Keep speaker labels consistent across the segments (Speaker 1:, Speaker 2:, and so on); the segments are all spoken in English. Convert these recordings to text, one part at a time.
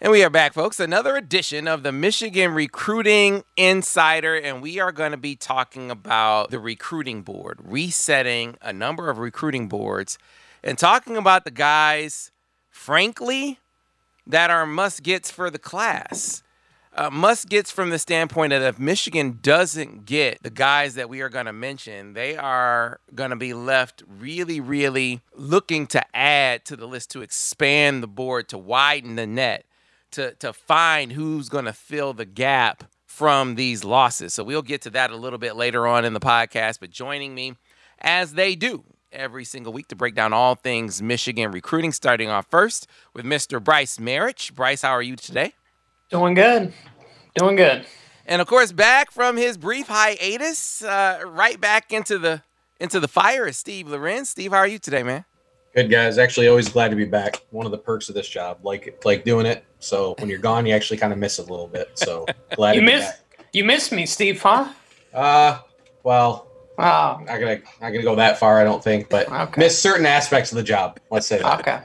Speaker 1: And we are back, folks. Another edition of the Michigan Recruiting Insider. And we are going to be talking about the recruiting board, resetting a number of recruiting boards, and talking about the guys, frankly, that are must gets for the class. Uh, must gets from the standpoint that if Michigan doesn't get the guys that we are going to mention, they are going to be left really, really looking to add to the list, to expand the board, to widen the net, to, to find who's going to fill the gap from these losses. So we'll get to that a little bit later on in the podcast. But joining me, as they do every single week, to break down all things Michigan recruiting, starting off first with Mr. Bryce Marich. Bryce, how are you today?
Speaker 2: Doing good. Doing good.
Speaker 1: And of course, back from his brief hiatus, uh, right back into the into the fire is Steve Lorenz. Steve, how are you today, man?
Speaker 3: Good guys. Actually, always glad to be back. One of the perks of this job, like like doing it. So when you're gone, you actually kind of miss it a little bit. So glad
Speaker 2: You
Speaker 3: to be
Speaker 2: miss you miss me, Steve, huh?
Speaker 3: Uh, well,
Speaker 2: Oh,
Speaker 3: not gonna not gonna go that far. I don't think, but
Speaker 2: Okay.
Speaker 3: miss certain aspects of the job. Let's say that.
Speaker 2: okay.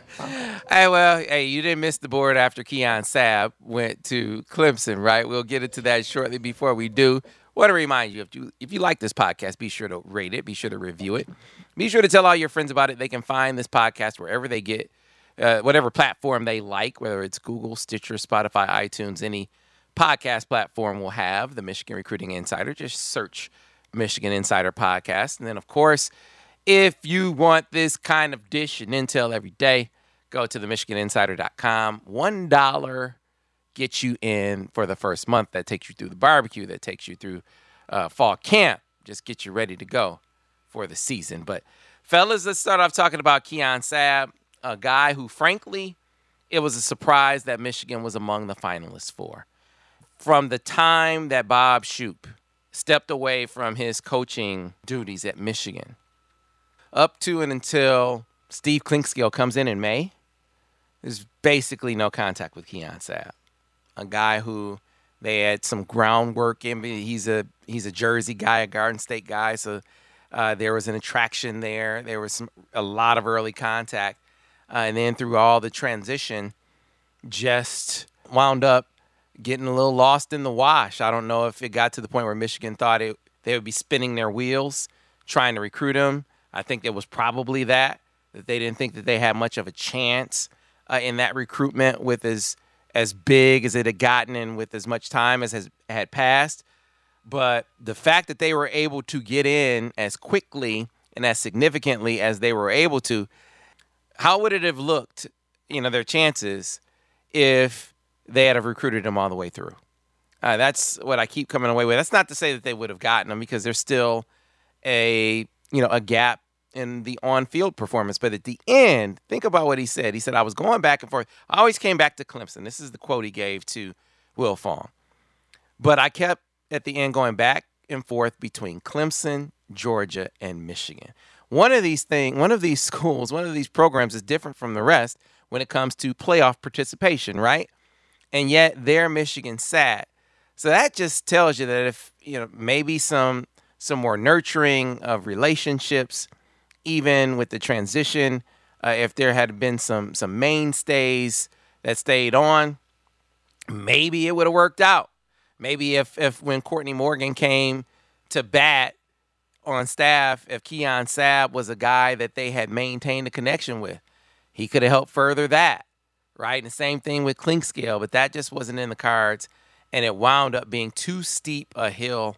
Speaker 1: Hey, well, hey, you didn't miss the board after Keon Sabb went to Clemson, right? We'll get into that shortly. Before we do, want to remind you if you if you like this podcast, be sure to rate it, be sure to review it, be sure to tell all your friends about it. They can find this podcast wherever they get, uh, whatever platform they like, whether it's Google, Stitcher, Spotify, iTunes, any podcast platform will have the Michigan Recruiting Insider. Just search Michigan Insider Podcast, and then of course. If you want this kind of dish and intel every day, go to the michiganinsider.com. One dollar gets you in for the first month. That takes you through the barbecue. That takes you through uh, fall camp. Just get you ready to go for the season. But fellas, let's start off talking about Keon Sabb, a guy who, frankly, it was a surprise that Michigan was among the finalists for. From the time that Bob Shoop stepped away from his coaching duties at Michigan, up to and until Steve Clinkscale comes in in May, there's basically no contact with Keon Sabb, a guy who they had some groundwork in. He's a he's a Jersey guy, a Garden State guy, so uh, there was an attraction there. There was some, a lot of early contact, uh, and then through all the transition, just wound up getting a little lost in the wash. I don't know if it got to the point where Michigan thought it, they would be spinning their wheels trying to recruit him. I think it was probably that that they didn't think that they had much of a chance uh, in that recruitment with as as big as it had gotten and with as much time as has had passed. But the fact that they were able to get in as quickly and as significantly as they were able to, how would it have looked, you know, their chances if they had have recruited him all the way through? Uh, that's what I keep coming away with. That's not to say that they would have gotten him because there's still a you know a gap in the on-field performance. But at the end, think about what he said. He said, "I was going back and forth. I always came back to Clemson." This is the quote he gave to Wiltfong. But I kept at the end going back and forth between Clemson, Georgia, and Michigan. One of these things, one of these schools, one of these programs is different from the rest when it comes to playoff participation, right? And yet there Michigan sat. So that just tells you that if, you know, maybe some some more nurturing of relationships, even with the transition, uh, if there had been some some mainstays that stayed on, maybe it would have worked out. Maybe if if when Courtney Morgan came to bat on staff, if Keon Sabb was a guy that they had maintained a connection with, he could have helped further that, right? And the same thing with Clinkscale, but that just wasn't in the cards, and it wound up being too steep a hill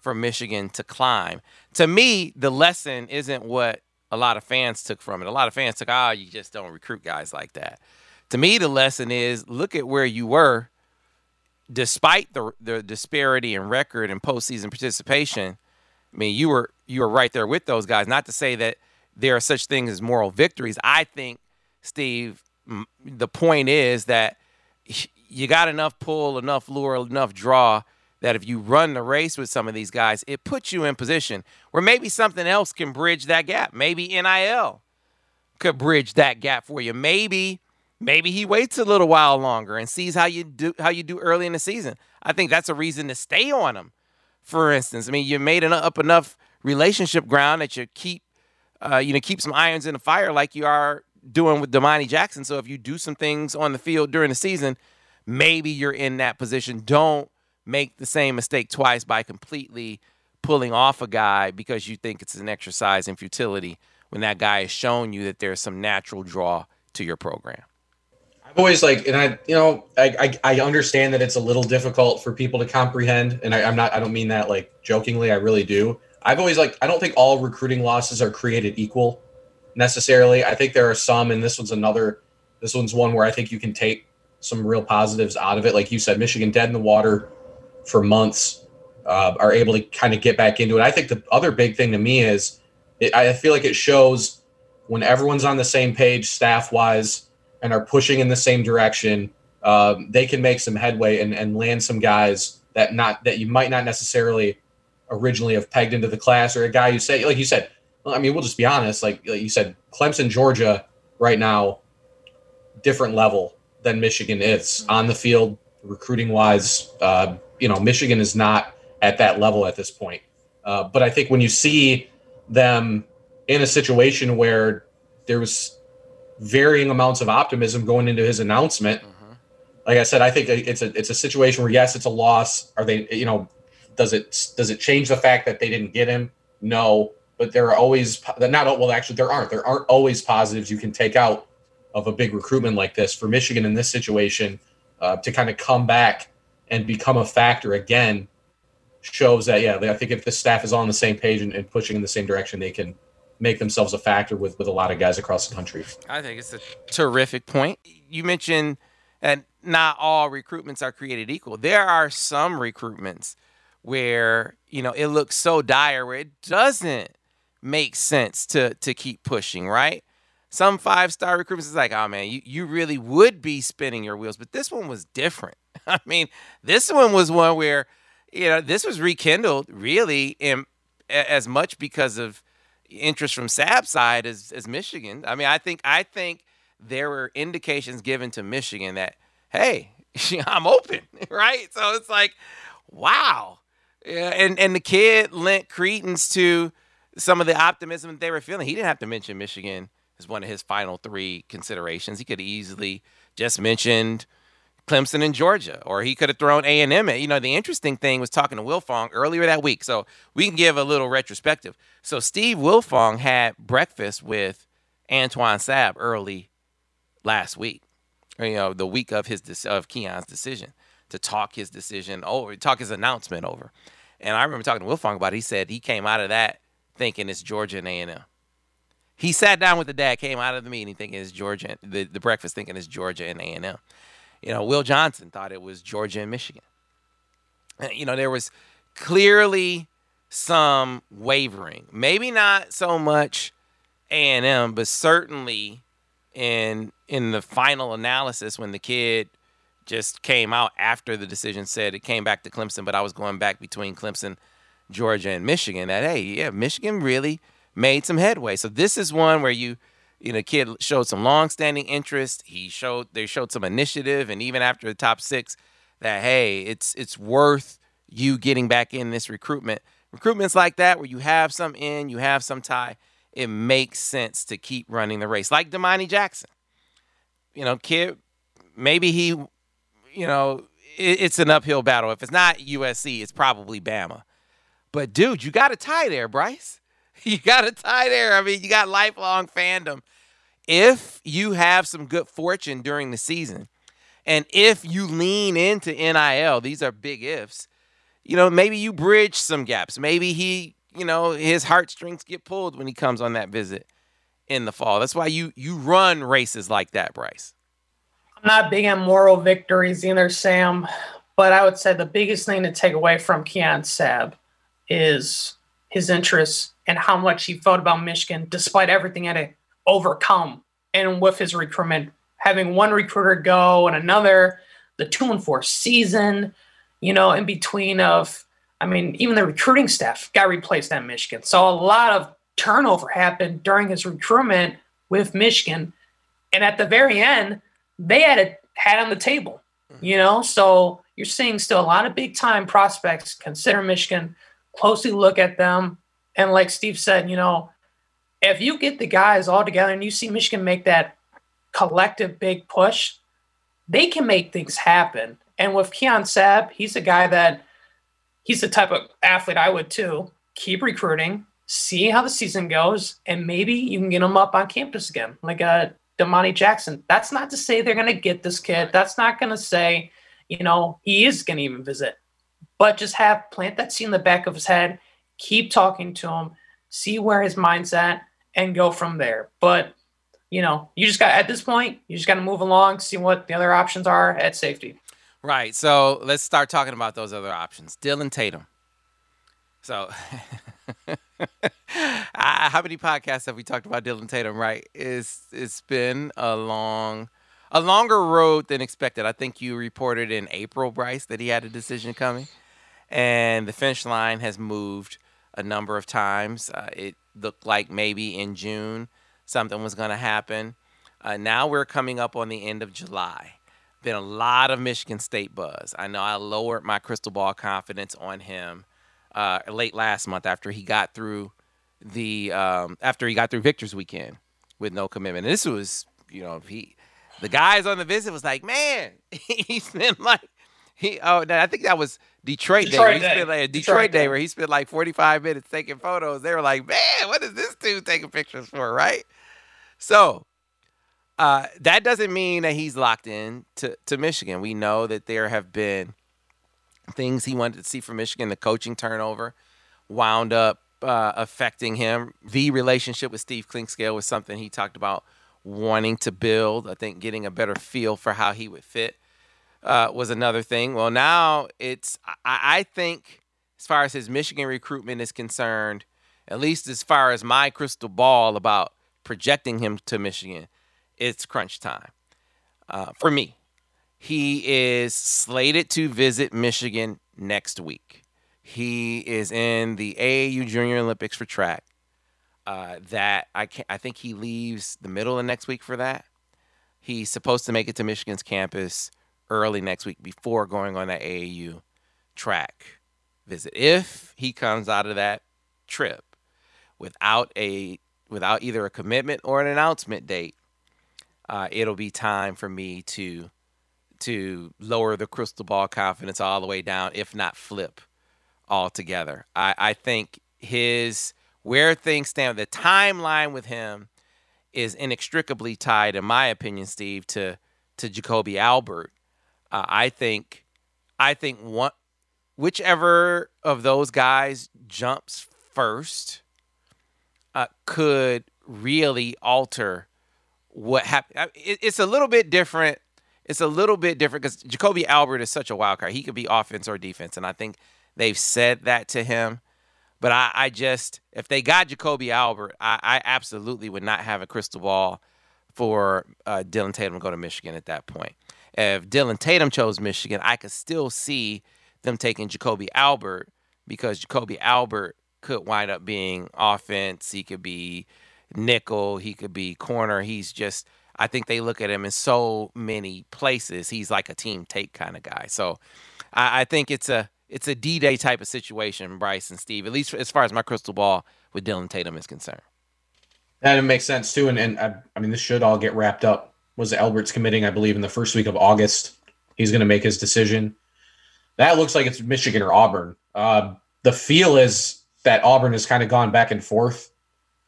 Speaker 1: for Michigan to climb. To me, the lesson isn't what a lot of fans took from it. A lot of fans took, oh, you just don't recruit guys like that. To me, the lesson is look at where you were despite the the disparity in record and postseason participation, I mean, you were you were right there with those guys. Not to say that there are such things as moral victories. I think, Steve, the point is that you got enough pull, enough lure, enough draw that if you run the race with some of these guys, it puts you in position where maybe something else can bridge that gap. Maybe NIL could bridge that gap for you. Maybe maybe he waits a little while longer and sees how you do how you do early in the season. I think that's a reason to stay on him. For instance, I mean, you made up enough relationship ground that you keep uh, you know keep some irons in the fire like you are doing with Domani Jackson. So if you do some things on the field during the season, maybe you're in that position. Don't make the same mistake twice by completely pulling off a guy because you think it's an exercise in futility when that guy has shown you that there's some natural draw to your program.
Speaker 3: I've always like, and I, you know, I, I, I understand that it's a little difficult for people to comprehend, and I, I'm not, I don't mean that like jokingly, I really do. I've always like, I don't think all recruiting losses are created equal necessarily. I think there are some, and this one's another, this one's one where I think you can take some real positives out of it. Like you said, Michigan dead in the water for months uh, are able to kind of get back into it. I think the other big thing to me is it, I feel like it shows when everyone's on the same page, staff wise, and are pushing in the same direction. Um, they can make some headway and, and land some guys that not that you might not necessarily originally have pegged into the class, or a guy you say, like you said. I mean, we'll just be honest. Like, like you said, Clemson, Georgia, right now, different level than Michigan is on the field, recruiting wise. Uh, you know, Michigan is not at that level at this point. Uh, but I think when you see them in a situation where there was varying amounts of optimism going into his announcement, mm-hmm. like I said, I think it's a it's a situation where yes, it's a loss. Are they you know does it does it change the fact that they didn't get him? No, but there are always not well actually there aren't there aren't always positives you can take out of a big recruitment like this for Michigan in this situation uh, to kind of come back and become a factor again shows that yeah, I think if the staff is on the same page and, and, pushing in the same direction, they can make themselves a factor with with a lot of guys across the country.
Speaker 1: I think it's a terrific point. You mentioned that not all recruitments are created equal. There are some recruitments where you know it looks so dire where it doesn't make sense to to keep pushing, right? Some five star recruitments is like, oh man, you, you really would be spinning your wheels, but this one was different. I mean, this one was one where, you know, this was rekindled really in, as much because of interest from Sabb's side as, as Michigan. I mean, I think I think there were indications given to Michigan that, hey, I'm open, right? So it's like, wow. Yeah, and and the kid lent credence to some of the optimism they were feeling. He didn't have to mention Michigan as one of his final three considerations. He could easily just mentioned Clemson and Georgia, or he could have thrown A and M. You know, the interesting thing was talking to Wiltfong earlier that week, so we can give a little retrospective. So Steve Wiltfong had breakfast with Antoine Sabb early last week, you know, the week of his of Keon's decision to talk his decision over, talk his announcement over. And I remember talking to Wiltfong about it. He said he came out of that thinking it's Georgia and A and M. He sat down with the dad, came out of the meeting thinking it's Georgia, the, the breakfast thinking it's Georgia and A and M. You know, Will Johnson thought it was Georgia and Michigan. Uh, you know, there was clearly some wavering. Maybe not so much A&M, but certainly in in the final analysis when the kid just came out after the decision said it came back to Clemson, but I was going back between Clemson, Georgia, and Michigan. That hey, yeah, Michigan really made some headway. So this is one where you you know, kid showed some long-standing interest. He showed they showed some initiative, and even after the top six, that hey, it's it's worth you getting back in this recruitment. Recruitments like that, where you have some in, you have some tie, it makes sense to keep running the race. Like Domani Jackson, you know, kid, maybe he, you know, it, it's an uphill battle. If it's not USC, it's probably Bama. But dude, you got a tie there, Bryce. you got a tie there. I mean, you got lifelong fandom. If you have some good fortune during the season, and if you lean into NIL, these are big ifs, you know, maybe you bridge some gaps. Maybe he, you know, his heartstrings get pulled when he comes on that visit in the fall. That's why you you run races like that, Bryce.
Speaker 2: I'm not big on moral victories either, Sam, but I would say the biggest thing to take away from Keon Sabb is his interest and how much he felt about Michigan despite everything had to overcome. And with his recruitment, having one recruiter go and another the two and four season, you know, in between of, I mean, even the recruiting staff got replaced at Michigan. So a lot of turnover happened during his recruitment with Michigan. And at the very end, they had it had on the table, mm-hmm. you know. So you're seeing still a lot of big time prospects consider Michigan, closely look at them. And like Steve said, you know, if you get the guys all together and you see Michigan make that collective big push, they can make things happen. And with Keon Sabb, he's a guy that he's the type of athlete I would too. Keep recruiting, see how the season goes, and maybe you can get him up on campus again, like uh, a Domani Jackson. That's not to say they're going to get this kid. That's not going to say, you know, he is going to even visit. But just have plant that seed in the back of his head, keep talking to him, see where his mind's at, and go from there. But you know, you just got at this point, you just got to move along, see what the other options are at safety.
Speaker 1: Right. So let's start talking about those other options. Dillon Tatum. So, how many podcasts have we talked about Dillon Tatum? Right. It's it's been a long, a longer road than expected. I think you reported in April, Bryce, that he had a decision coming, and the finish line has moved a number of times. Uh, it looked like maybe in June something was going to happen. Uh, now we're coming up on the end of July. Been a lot of Michigan State buzz. I know I lowered my crystal ball confidence on him uh, late last month after he got through the um, after he got through Victor's weekend with no commitment. And this was, you know, he the guys on the visit was like, man, he's been like he oh no, I think that was Detroit, Detroit day. Day. He spent like a Detroit, Detroit day, day where he spent like 45 minutes taking photos. They were like, man, what is this dude taking pictures for, right? So uh, that doesn't mean that he's locked in to, to Michigan. We know that there have been things he wanted to see from Michigan. The coaching turnover wound up uh, affecting him. The relationship with Steve Clinkscale was something he talked about wanting to build. I think getting a better feel for how he would fit uh, was another thing. Well, now it's, I, I think, as far as his Michigan recruitment is concerned, at least as far as my crystal ball about projecting him to Michigan, it's crunch time uh, for me. He is slated to visit Michigan next week. He is in the AAU Junior Olympics for track. Uh, that I can I think he leaves the middle of next week for that. He's supposed to make it to Michigan's campus early next week before going on that AAU track visit. If he comes out of that trip without a without either a commitment or an announcement date, uh, it'll be time for me to to lower the crystal ball confidence all the way down, if not flip altogether. I, I think his where things stand, the timeline with him is inextricably tied, in my opinion, Steve, to to Jacoby Albert. Uh, I think I think one whichever of those guys jumps first uh, could really alter what happened. It, it's a little bit different. It's a little bit different because Jacoby Albert is such a wild card. He could be offense or defense, and I think they've said that to him. But I, I just, if they got Jacoby Albert, I, I, absolutely would not have a crystal ball for uh, Dillon Tatum to go to Michigan at that point. If Dillon Tatum chose Michigan, I could still see them taking Jacoby Albert because Jacoby Albert could wind up being offense. He could be nickel. He could be corner. He's just, I think they look at him in so many places. He's like a team take kind of guy. So I, I think it's a it's a D Day type of situation, Bryce and Steve. At least as far as my crystal ball with Dillon Tatum is concerned.
Speaker 3: It makes sense too. And and I, I mean, this should all get wrapped up. Was Albert's committing, I believe, in the first week of August. He's going to make his decision. That looks like it's Michigan or Auburn. Uh, the feel is that Auburn has kind of gone back and forth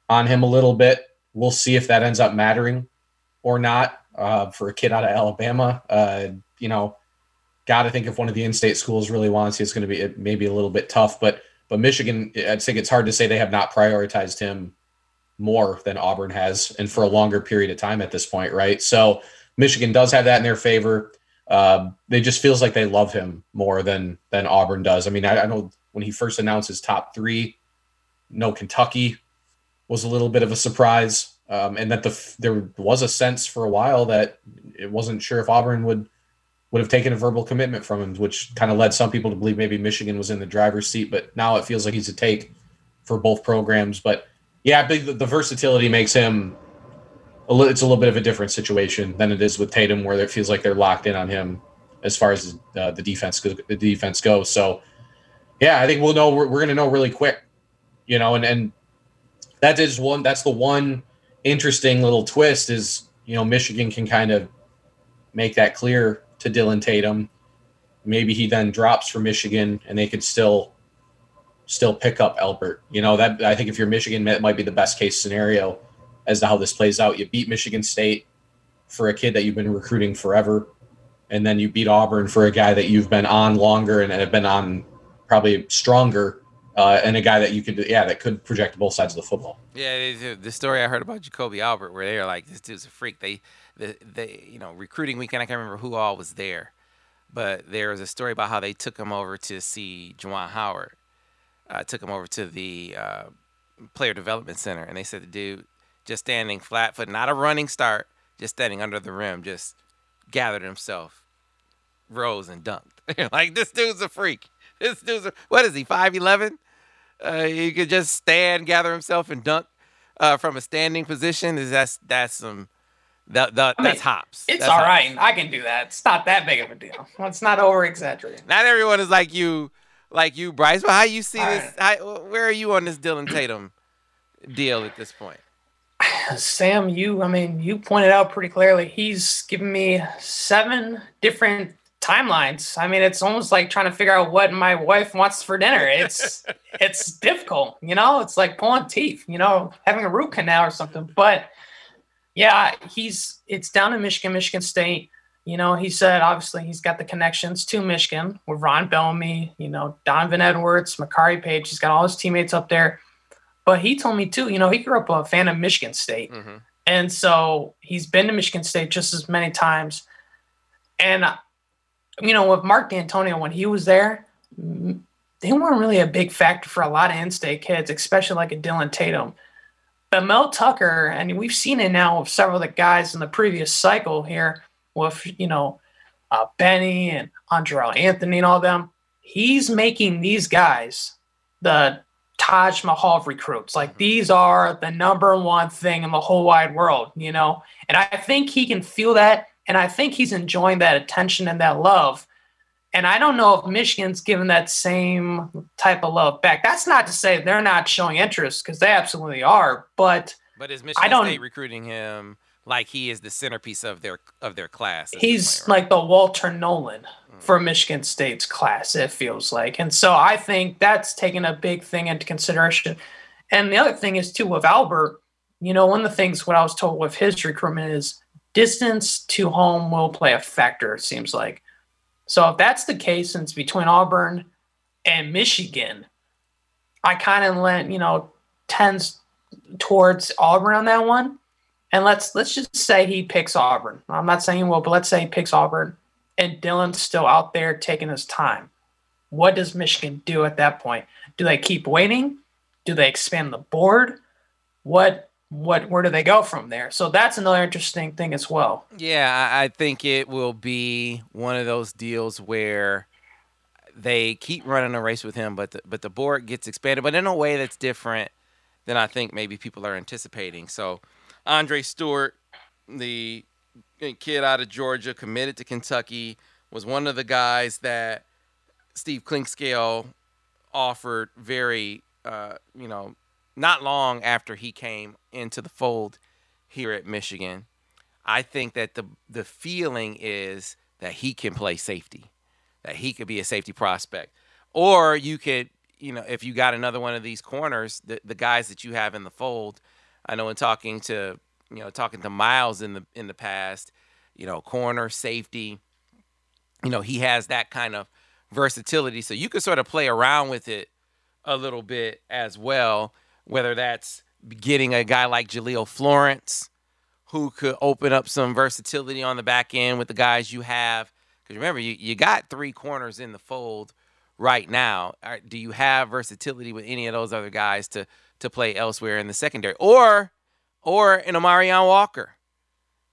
Speaker 3: on him a little bit. We'll see if that ends up mattering or not uh, for a kid out of Alabama. Uh, you know, got to think if one of the in-state schools really wants, it's going to be maybe a little bit tough. But but Michigan, I think it's hard to say they have not prioritized him more than Auburn has, and for a longer period of time at this point, right? So Michigan does have that in their favor. Uh, they just feels like they love him more than than Auburn does. I mean, I, I know when he first announced his top three, no Kentucky was a little bit of a surprise, um, and that the there was a sense for a while that it wasn't sure if Auburn would would have taken a verbal commitment from him, which kind of led some people to believe maybe Michigan was in the driver's seat. But now it feels like he's a take for both programs. But yeah, big the, the versatility makes him. A li- it's a little bit of a different situation than it is with Tatum, where it feels like they're locked in on him as far as uh, the defense the defense goes. So yeah, I think we'll know. We're, we're going to know really quick, you know, and and that is one. That's the one interesting little twist is you know Michigan can kind of make that clear to Dillon Tatum. Maybe he then drops for Michigan, and they could still still pick up Albert. You know that I think if you're Michigan, that might be the best case scenario as to how this plays out. You beat Michigan State for a kid that you've been recruiting forever, and then you beat Auburn for a guy that you've been on longer and have been on probably stronger. Uh, and a guy that you could, yeah, that could project both sides of the football.
Speaker 1: Yeah, the- story I heard about Jacoby Albert, where they were like, "This dude's a freak." They, the, they, you know, recruiting weekend. I can't remember who all was there, but there was a story about how they took him over to see Juwan Howard. Uh, took him over to the uh, player development center, and they said the dude just standing flat foot, not a running start, just standing under the rim, just gathered himself, rose and dunked. like this dude's a freak. This dude's a, what is he? Five eleven. Uh, he could just stand, gather himself, and dunk uh, from a standing position. Is that's that's some that, that
Speaker 2: I mean,
Speaker 1: that's hops.
Speaker 2: It's
Speaker 1: That's
Speaker 2: all
Speaker 1: hops.
Speaker 2: right. I can do that. It's not that big of a deal. Let's not over exaggerate.
Speaker 1: Not everyone is like you, like you, Bryce. But how you see this? How, where are you on this Dillon Tatum deal at this point?
Speaker 2: Sam, you, I mean, you pointed out pretty clearly. He's given me seven different timelines. I mean, it's almost like trying to figure out what my wife wants for dinner. It's it's difficult, you know. It's like pulling teeth, you know, having a root canal or something. But yeah, he's it's down in Michigan, Michigan State. You know, he said obviously he's got the connections to Michigan with Ron Bellamy, you know, Donovan Edwards, Makari Paige. He's got all his teammates up there. But he told me too, you know, he grew up a fan of Michigan State.
Speaker 1: hmm
Speaker 2: And so he's been to Michigan State just as many times. And, you know, with Mark Dantonio, when he was there, they weren't really a big factor for a lot of in state kids, especially like a Dillon Tatum. But Mel Tucker, and we've seen it now with several of the guys in the previous cycle here with, you know, uh, Benny and Andrel Anthony and all them. He's making these guys the Taj Mahal recruits. Like these are the number one thing in the whole wide world, you know? And I think he can feel that. And I think he's enjoying that attention and that love. And I don't know if Michigan's given that same type of love back. That's not to say they're not showing interest because they absolutely are. But
Speaker 1: But is Michigan
Speaker 2: don't-
Speaker 1: State recruiting him like he is the centerpiece of their of their class?
Speaker 2: he's
Speaker 1: right?
Speaker 2: like the Walter Nolen mm. for Michigan State's class, it feels like. And so I think that's taken a big thing into consideration. And the other thing is, too, with Albert, you know, one of the things what I was told with his recruitment is distance to home will play a factor, it seems like. So if that's the case, since between Auburn and Michigan, I kind of let, you know, tends towards Auburn on that one. And let's let's just say he picks Auburn. I'm not saying he will, but let's say he picks Auburn and Dylan's still out there taking his time. What does Michigan do at that point? Do they keep waiting? Do they expand the board? What what where do they go from there? So that's another interesting thing as well.
Speaker 1: Yeah, I, think it will be one of those deals where they keep running a race with him, but the, but the board gets expanded, but in a way that's different than I think maybe people are anticipating. So, Andre Stewart, the kid out of Georgia, committed to Kentucky, was one of the guys that Steve Clinkscale offered very, uh, you know, not long after he came into the fold here at Michigan. I think that the the feeling is that he can play safety, that he could be a safety prospect, or you could, you know, if you got another one of these corners, the the guys that you have in the fold. I know in talking to you know talking to Miles in the in the past, you know, corner safety, you know, he has that kind of versatility, so you could sort of play around with it a little bit as well. Whether that's getting a guy like Jahlil Florence who could open up some versatility on the back end with the guys you have. Because remember, you, you got three corners in the fold right now. Do you have versatility with any of those other guys to to play elsewhere in the secondary, or or in a Marion Walker,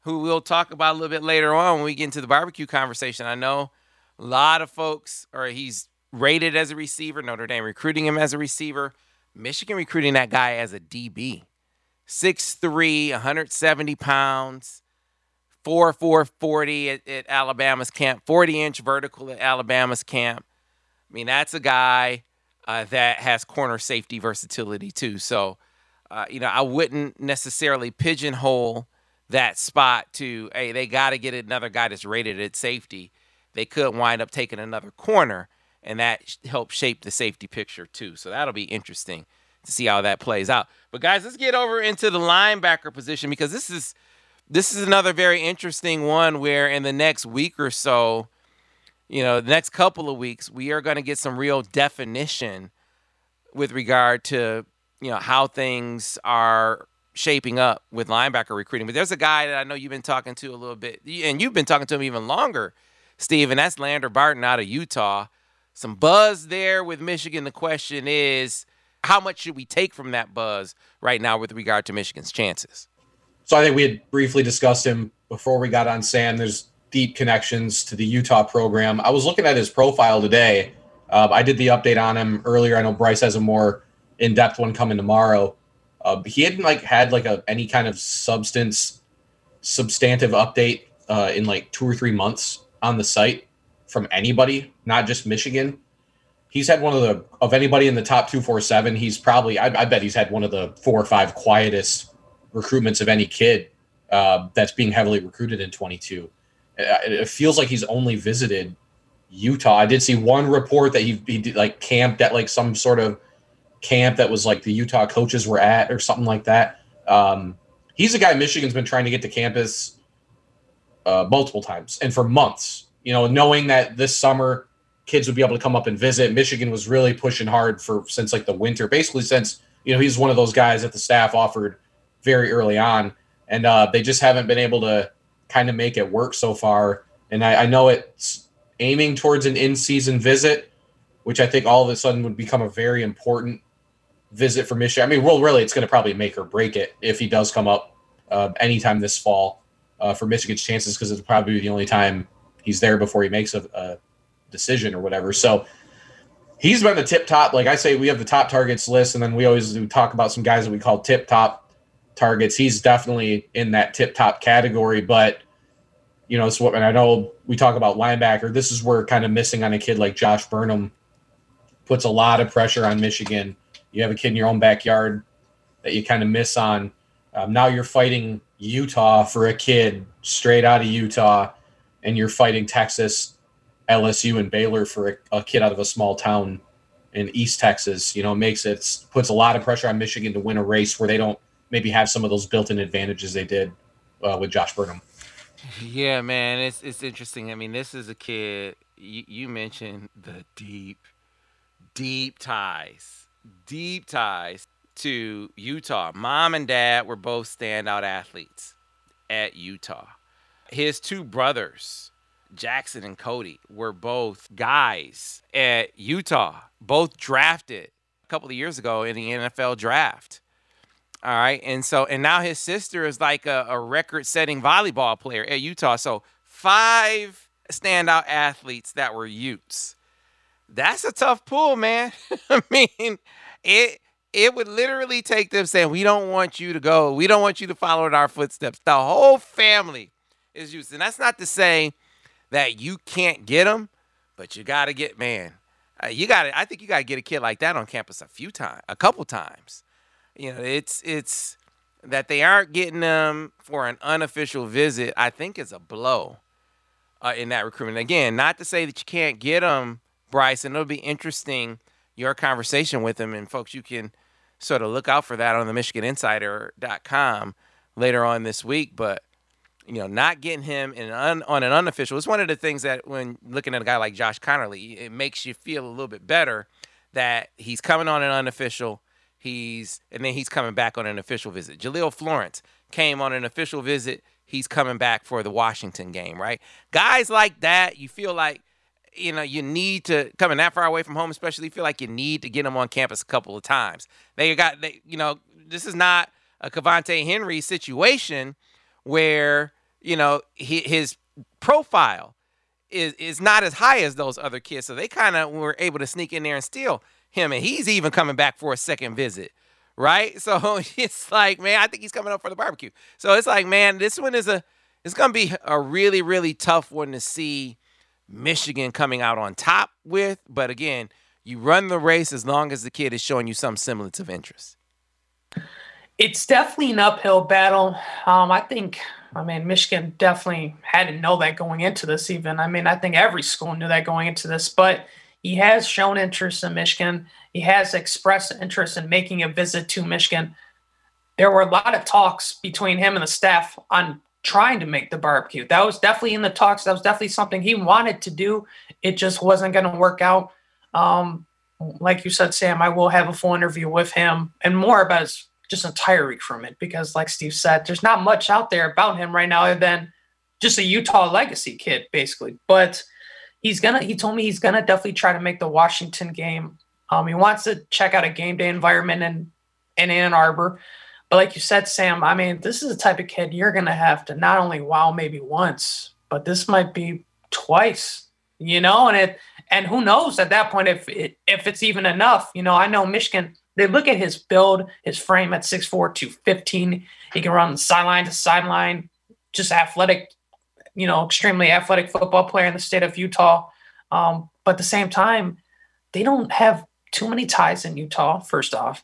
Speaker 1: who we'll talk about a little bit later on when we get into the barbecue conversation. I know a lot of folks, or he's rated as a receiver. Notre Dame recruiting him as a receiver. Michigan recruiting that guy as a DB. 6'3, 170 pounds, 4 4 40 at, at Alabama's camp, 40 inch vertical at Alabama's camp. I mean, that's a guy uh, that has corner safety versatility too. So, uh, you know, I wouldn't necessarily pigeonhole that spot to, hey, they got to get another guy that's rated at safety. They could wind up taking another corner, and that helps shape the safety picture too. So that'll be interesting to see how that plays out. But guys, let's get over into the linebacker position because this is this is another very interesting one where in the next week or so, you know, the next couple of weeks, we are going to get some real definition with regard to, you know, how things are shaping up with linebacker recruiting. But there's a guy that I know you've been talking to a little bit, and you've been talking to him even longer, Steve, and that's Lander Barton out of Utah. Some buzz there with Michigan. The question is, how much should we take from that buzz right now with regard to Michigan's chances?
Speaker 3: So I think we had briefly discussed him before we got on Sam. There's deep connections to the Utah program. I was looking at his profile today. Uh, I did the update on him earlier. I know Bryce has a more in-depth one coming tomorrow. Uh, he hadn't like had like a any kind of substance substantive update uh, in like two or three months on the site from anybody, not just Michigan. He's had one of the of anybody in the top two four seven. He's probably I, I bet he's had one of the four or five quietest recruitments of any kid uh, that's being heavily recruited in 22. It feels like he's only visited Utah. I did see one report that he, he did, like camped at like some sort of camp that was like the Utah coaches were at or something like that. Um, he's a guy Michigan's been trying to get to campus uh, multiple times and for months. You know, knowing that this summer kids would be able to come up and visit. Michigan was really pushing hard for since like the winter, basically since you know he's one of those guys that the staff offered very early on, and uh, they just haven't been able to kind of make it work so far. And I, I know it's aiming towards an in-season visit, which I think all of a sudden would become a very important visit for Michigan. I mean, well, really, it's going to probably make or break it if he does come up uh, anytime this fall uh, for Michigan's chances, because it'll probably be the only time he's there before he makes a, a decision or whatever. So he's been the tip top. Like I say, we have the top targets list, and then we always do talk about some guys that we call tip top targets. He's definitely in that tip top category, but you know, so what, and I know we talk about linebacker. This is where kind of missing on a kid like Josh Burnham puts a lot of pressure on Michigan you have a kid in your own backyard that you kind of miss on. Um, now you're fighting Utah for a kid straight out of Utah, and you're fighting Texas, LSU, and Baylor for a, a kid out of a small town in East Texas. You know, makes it puts a lot of pressure on Michigan to win a race where they don't maybe have some of those built-in advantages they did uh, with Josh Burnham.
Speaker 1: Yeah, man, it's it's interesting. I mean, this is a kid. You, you mentioned the deep, deep ties deep ties to Utah. Mom and dad were both standout athletes at Utah. His two brothers, Jackson and Cody, were both guys at Utah, both drafted a couple of years ago in the NFL draft. All right. And so, and now his sister is like a, a record setting volleyball player at Utah. So, five standout athletes that were Utes. That's a tough pull, man. I mean, it it would literally take them saying, "We don't want you to go. We don't want you to follow in our footsteps." The whole family is Utes, and that's not to say that you can't get them, but you got to get man. Uh, you got to. I think you got to get a kid like that on campus a few times, a couple times. You know, it's it's that they aren't getting them for an unofficial visit. I think is a blow uh, in that recruitment. Again, not to say that you can't get them, Bryce, and it'll be interesting your conversation with him. And folks, you can sort of look out for that on the MichiganInsider.com later on this week. But you know, not getting him in un, on an unofficial is one of the things that when looking at a guy like Josh Conerly, it makes you feel a little bit better that he's coming on an unofficial. He's and then he's coming back on an official visit. Jahlil Florence came on an official visit. He's coming back for the Washington game, right? Guys like that, you feel like you know, you need to coming that far away from home, especially feel like you need to get them on campus a couple of times. They got, they, you know, this is not a Cavante Henry situation where you know, his profile is is not as high as those other kids. So they kind of were able to sneak in there and steal him, and he's even coming back for a second visit, right? So it's like, man, I think he's coming up for the barbecue. So it's like, man, this one is a it's gonna be a really really tough one to see Michigan coming out on top with. But again, you run the race as long as the kid is showing you some semblance of interest.
Speaker 2: It's definitely an uphill battle. Um, I think, I mean, Michigan definitely had to know that going into this, even. I mean, I think every school knew that going into this, but he has shown interest in Michigan. He has expressed interest in making a visit to Michigan. There were a lot of talks between him and the staff on trying to make the barbecue. That was definitely in the talks. That was definitely something he wanted to do. It just wasn't going to work out. Um, like you said, Sam, I will have a full interview with him and more about his just entire recruitment because, like Steve said, there's not much out there about him right now other than just a Utah legacy kid, basically. But he's gonna. He told me he's gonna definitely try to make the Washington game. Um, he wants to check out a game day environment in in Ann Arbor. But like you said, Sam, I mean, this is the type of kid you're gonna have to not only wow maybe once, but this might be twice. You know, and it and who knows at that point if it, if it's even enough. You know, I know Michigan they look at his build, his frame at 6'4, 215. He can run sideline to sideline, just athletic, you know, extremely athletic football player in the state of Utah. Um, but at the same time, they don't have too many ties in Utah, first off.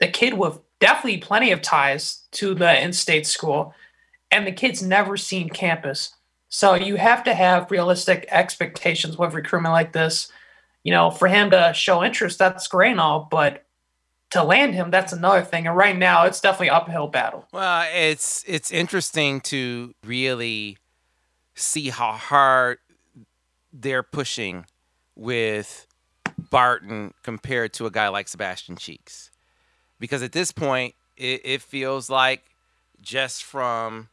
Speaker 2: The kid with definitely plenty of ties to the in state school, and the kid's never seen campus. So you have to have realistic expectations with recruitment like this. You know, for him to show interest, that's great and all, but to land him, that's another thing. And right now, it's definitely uphill battle.
Speaker 1: Well, it's it's interesting to really see how hard they're pushing with Barton compared to a guy like Sebastian Cheeks, because at this point, it, it feels like just from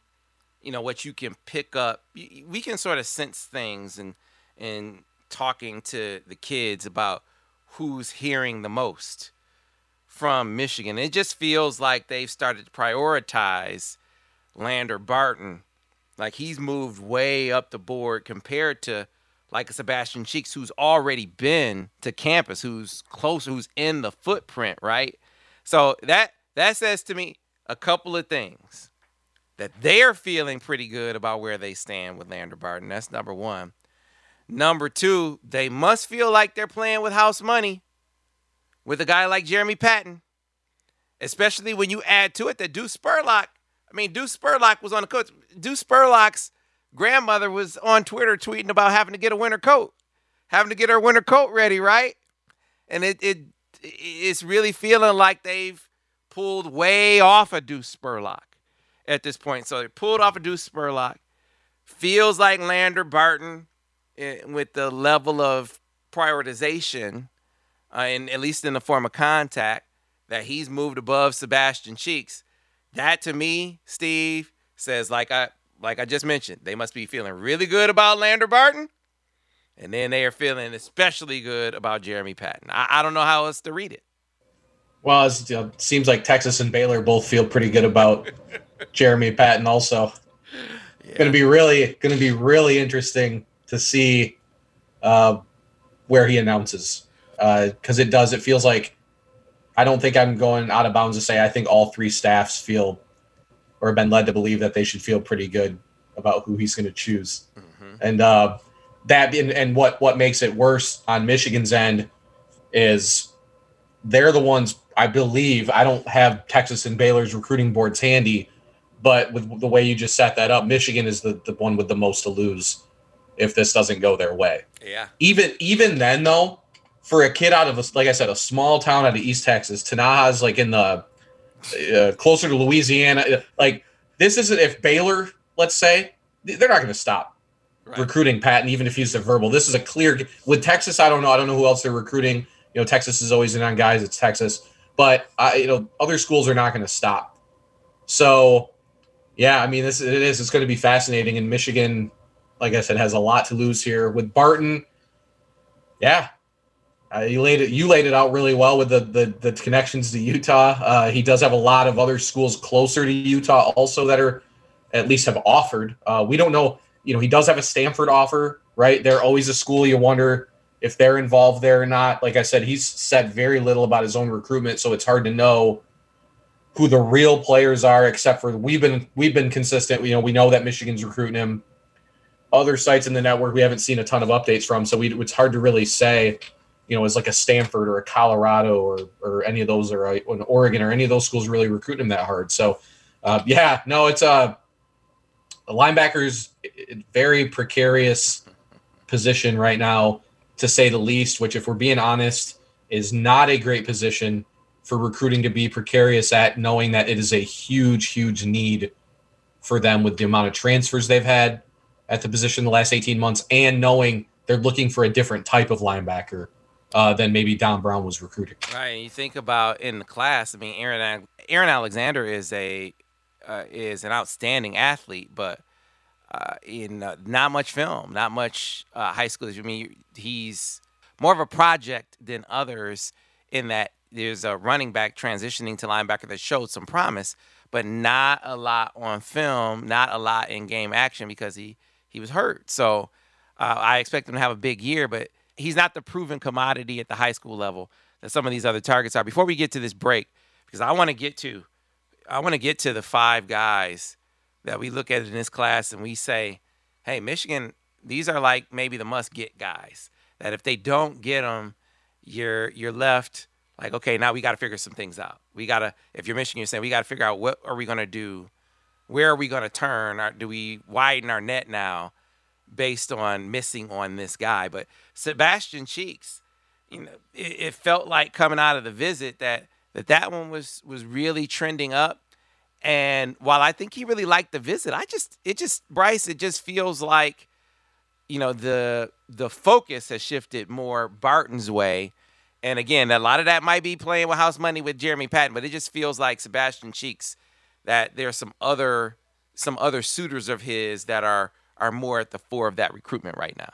Speaker 1: you know what you can pick up, we can sort of sense things and and talking to the kids about who's hearing the most from Michigan. It just feels like they've started to prioritize Lander Barton. Like he's moved way up the board compared to like a Sebastian Cheeks who's already been to campus, who's close, who's in the footprint, right? So that that says to me a couple of things. That they're feeling pretty good about where they stand with Lander Barton. That's number one. Number two, they must feel like they're playing with house money with a guy like Jeremy Patton, especially when you add to it that Deuce Spurlock. I mean, Deuce Spurlock was on the coach. Deuce Spurlock's grandmother was on Twitter tweeting about having to get a winter coat, having to get her winter coat ready, right? And it it it's really feeling like they've pulled way off of Deuce Spurlock at this point. So they pulled off of Deuce Spurlock. Feels like Lander Barton eh, with the level of prioritization uh, in, at least in the form of contact, that he's moved above Sebastian Cheeks. That to me, Steve says, like I like I just mentioned, they must be feeling really good about Lander Barton, and then they are feeling especially good about Jeremy Patton. I, I don't know how else to read it.
Speaker 3: Well, it uh, seems like Texas and Baylor both feel pretty good about Jeremy Patton. Also, yeah. going to be really going to be really interesting to see uh, where he announces because uh, it does. It feels like I don't think I'm going out of bounds to say I think all three staffs feel or have been led to believe that they should feel pretty good about who he's going to choose. Mm-hmm. And uh, that and, and what what makes it worse on Michigan's end is they're the ones I believe I don't have Texas and Baylor's recruiting boards handy, but with the way you just set that up, Michigan is the, the one with the most to lose if this doesn't go their way.
Speaker 1: Yeah.
Speaker 3: Even even then though, for a kid out of a, like I said, a small town out of East Texas, Tenaha's like in the uh, closer to Louisiana. Like this isn't if Baylor, let's say, they're not going to stop right. recruiting Patton, even if he's a verbal. This is a clear with Texas. I don't know. I don't know who else they're recruiting. You know, Texas is always in on guys. It's Texas, but I, you know, other schools are not going to stop. So, yeah, I mean, this it is. It's going to be fascinating. And Michigan, like I said, has a lot to lose here with Barton. Yeah, uh, you laid it. You laid it out really well with the the, the connections to Utah. Uh, he does have a lot of other schools closer to Utah also that are at least have offered. Uh, we don't know. You know, he does have a Stanford offer, right? They're always a school you wonder if they're involved there or not. Like I said, he's said very little about his own recruitment, so it's hard to know who the real players are. Except for we've been we've been consistent. You know, we know that Michigan's recruiting him. Other sites in the network we haven't seen a ton of updates from, so we, it's hard to really say. You know, is like a Stanford or a Colorado or or any of those or a, an Oregon or any of those schools really recruiting him that hard. So, uh, yeah, no, it's a, a linebacker's very precarious position right now to say the least, which, if we're being honest, is not a great position for recruiting to be precarious at, knowing that it is a huge, huge need for them with the amount of transfers they've had at the position the last 18 months and knowing they're looking for a different type of linebacker uh, than maybe Don Brown was recruiting.
Speaker 1: Right. You think about in the class, I mean, Aaron, Aaron Alexander is a uh, is an outstanding athlete, but uh, in uh, not much film, not much uh, high school. I mean, he's more of a project than others in that there's a running back transitioning to linebacker that showed some promise, but not a lot on film, not a lot in game action because he he was hurt. So uh, I expect him to have a big year, but he's not the proven commodity at the high school level that some of these other targets are. Before we get to this break, because I want to get to I want to get to the five guys that we look at in this class and we say, hey, Michigan, these are like maybe the must get guys. That if they don't get them, you're you're left like, okay, now we got to figure some things out. We got to, if you're Michigan, you're saying we got to figure out what are we going to do, where are we going to turn? Do we widen our net now based on missing on this guy? But Sebastian Cheeks, you know, it, it felt like coming out of the visit that that that one was was really trending up and while I think he really liked the visit, I just it just Brice, it just feels like, you know, the the focus has shifted more Barton's way. And again, a lot of that might be playing with house money with Jeremy Patton, but it just feels like Sebastian Cheeks that there's some other some other suitors of his that are are more at the fore of that recruitment right now.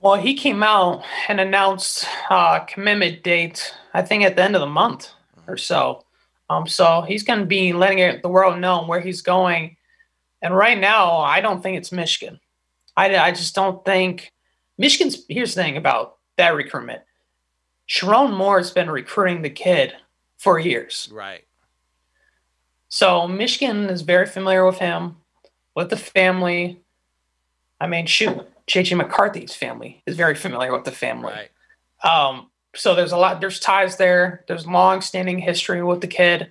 Speaker 2: Well, he came out and announced uh, commitment date, I think at the end of the month or so. Um, so he's going to be letting it, the world know where he's going. And right now, I don't think it's Michigan. I, I just don't think Michigan's. Here's the thing about that recruitment Sherrone Moore has been recruiting the kid for years.
Speaker 1: Right.
Speaker 2: So Michigan is very familiar with him, with the family. I mean, shoot, JJ McCarthy's family is very familiar with the family.
Speaker 1: Right.
Speaker 2: Um, so there's a lot there's ties there there's long standing history with the kid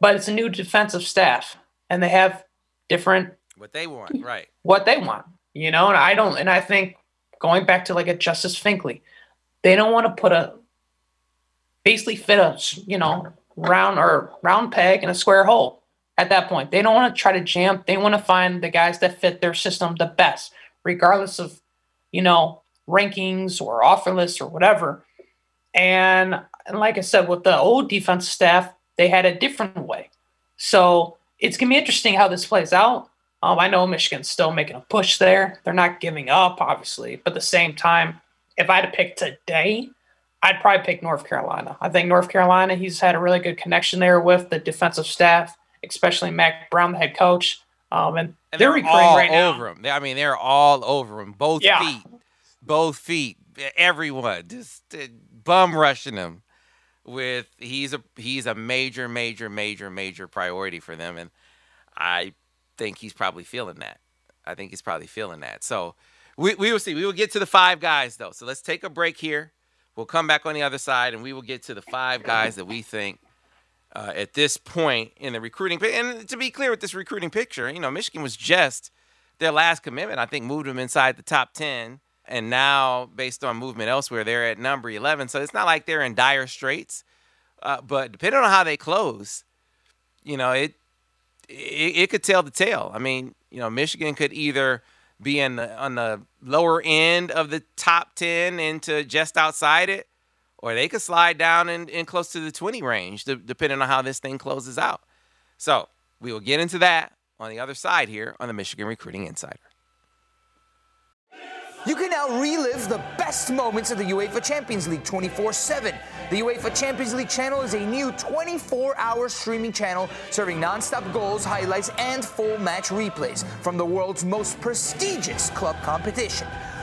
Speaker 2: but it's a new defensive staff and they have different
Speaker 1: what they want right
Speaker 2: what they want you know and i don't and i think going back to like a justice finkley they don't want to put a basically fit a you know round or round peg in a square hole at that point they don't want to try to jam they want to find the guys that fit their system the best regardless of you know rankings or offer lists or whatever and, and like I said, with the old defense staff, they had a different way. So it's going to be interesting how this plays out. Um, I know Michigan's still making a push there. They're not giving up, obviously. But at the same time, if I had to pick today, I'd probably pick North Carolina. I think North Carolina, he's had a really good connection there with the defensive staff, especially Mack Brown, the head coach. Um, and,
Speaker 1: and
Speaker 2: they're,
Speaker 1: they're all
Speaker 2: right
Speaker 1: over him. I mean, they're all over him. Both
Speaker 2: Yeah.
Speaker 1: feet, both feet, everyone just uh, bum rushing him. With he's a he's a major, major, major, major priority for them, and I think he's probably feeling that. I think he's probably feeling that. So we, we will see. We will get to the five guys though. So let's take a break here. We'll come back on the other side, and we will get to the five guys that we think uh, at this point in the recruiting. And to be clear with this recruiting picture, you know, Michigan was just their last commitment. I think moved them inside the top ten, and now based on movement elsewhere, they're at number eleven. So it's not like they're in dire straits. Uh, but depending on how they close, you know, it, it it could tell the tale. I mean, you know, Michigan could either be in the, on the lower end of the top ten into just outside it, or they could slide down in, in close to the 20 range, de- depending on how this thing closes out. So we will get into that on the other side here on the Michigan Recruiting Insider.
Speaker 4: You can now relive the best moments of the UEFA Champions League 24 7. The UEFA Champions League channel is a new 24 hour streaming channel serving non stop goals, highlights, and full match replays from the world's most prestigious club competition.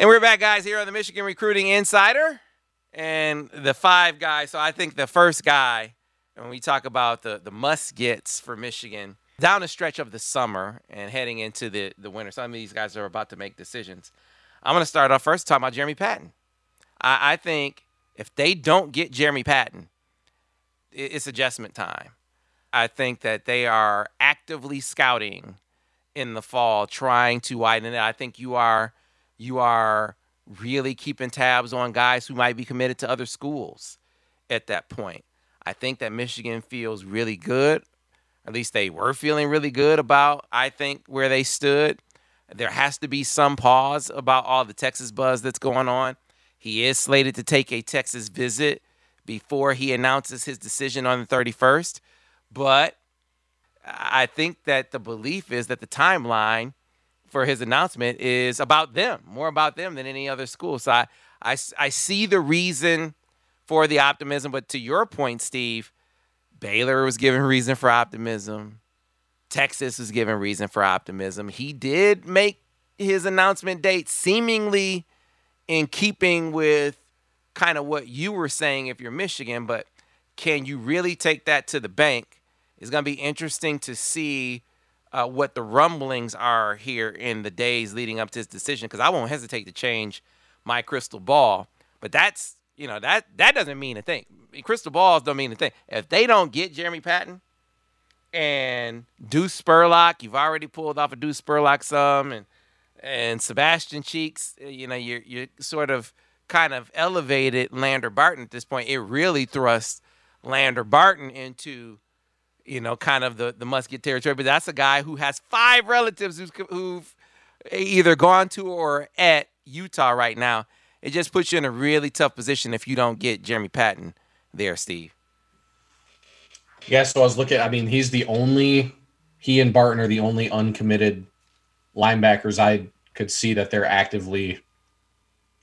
Speaker 1: And we're back, guys, here on the Michigan Recruiting Insider. And the five guys. So I think the first guy, when we talk about the, the must gets for Michigan, down the stretch of the summer and heading into the, the winter, some of these guys are about to make decisions. I'm going to start off first talking about Jeremy Patton. I, I think if they don't get Jeremy Patton, it, it's adjustment time. I think that they are actively scouting in the fall, trying to widen it. I think you are you are really keeping tabs on guys who might be committed to other schools at that point. I think that Michigan feels really good. At least they were feeling really good about, I think, where they stood. There has to be some pause about all the Texas buzz that's going on. He is slated to take a Texas visit before he announces his decision on the 31st. But I think that the belief is that the timeline for his announcement is about them, more about them than any other school. So I, I, I see the reason for the optimism. But to your point, Steve, Baylor was given reason for optimism. Texas was given reason for optimism. He did make his announcement date seemingly in keeping with kind of what you were saying if you're Michigan, but can you really take that to the bank? It's going to be interesting to see uh, what the rumblings are here in the days leading up to this decision because I won't hesitate to change my crystal ball. But that's you know that that doesn't mean a thing. Crystal balls don't mean a thing. If they don't get Jeremy Patton and Deuce Spurlock, you've already pulled off a Deuce Spurlock some, and and Sebastian Cheeks, you know you're you're sort of kind of elevated Lander Barton at this point. It really thrusts Lander Barton into you know, kind of the the musket territory. But that's a guy who has five relatives who's, who've either gone to or at Utah right now. It just puts you in a really tough position if you don't get Jeremy Patton there, Steve.
Speaker 3: Yeah, so I was looking. I mean, he's the only. He and Barton are the only uncommitted linebackers I could see that they're actively,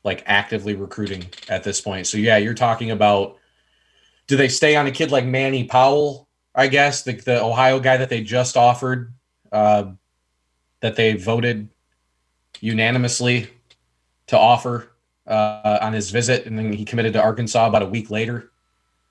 Speaker 3: like actively recruiting at this point. So yeah, you're talking about. Do they stay on a kid like Manny Powell I guess the the Ohio guy that they just offered, uh, that they voted unanimously to offer uh, on his visit, and then he committed to Arkansas about a week later.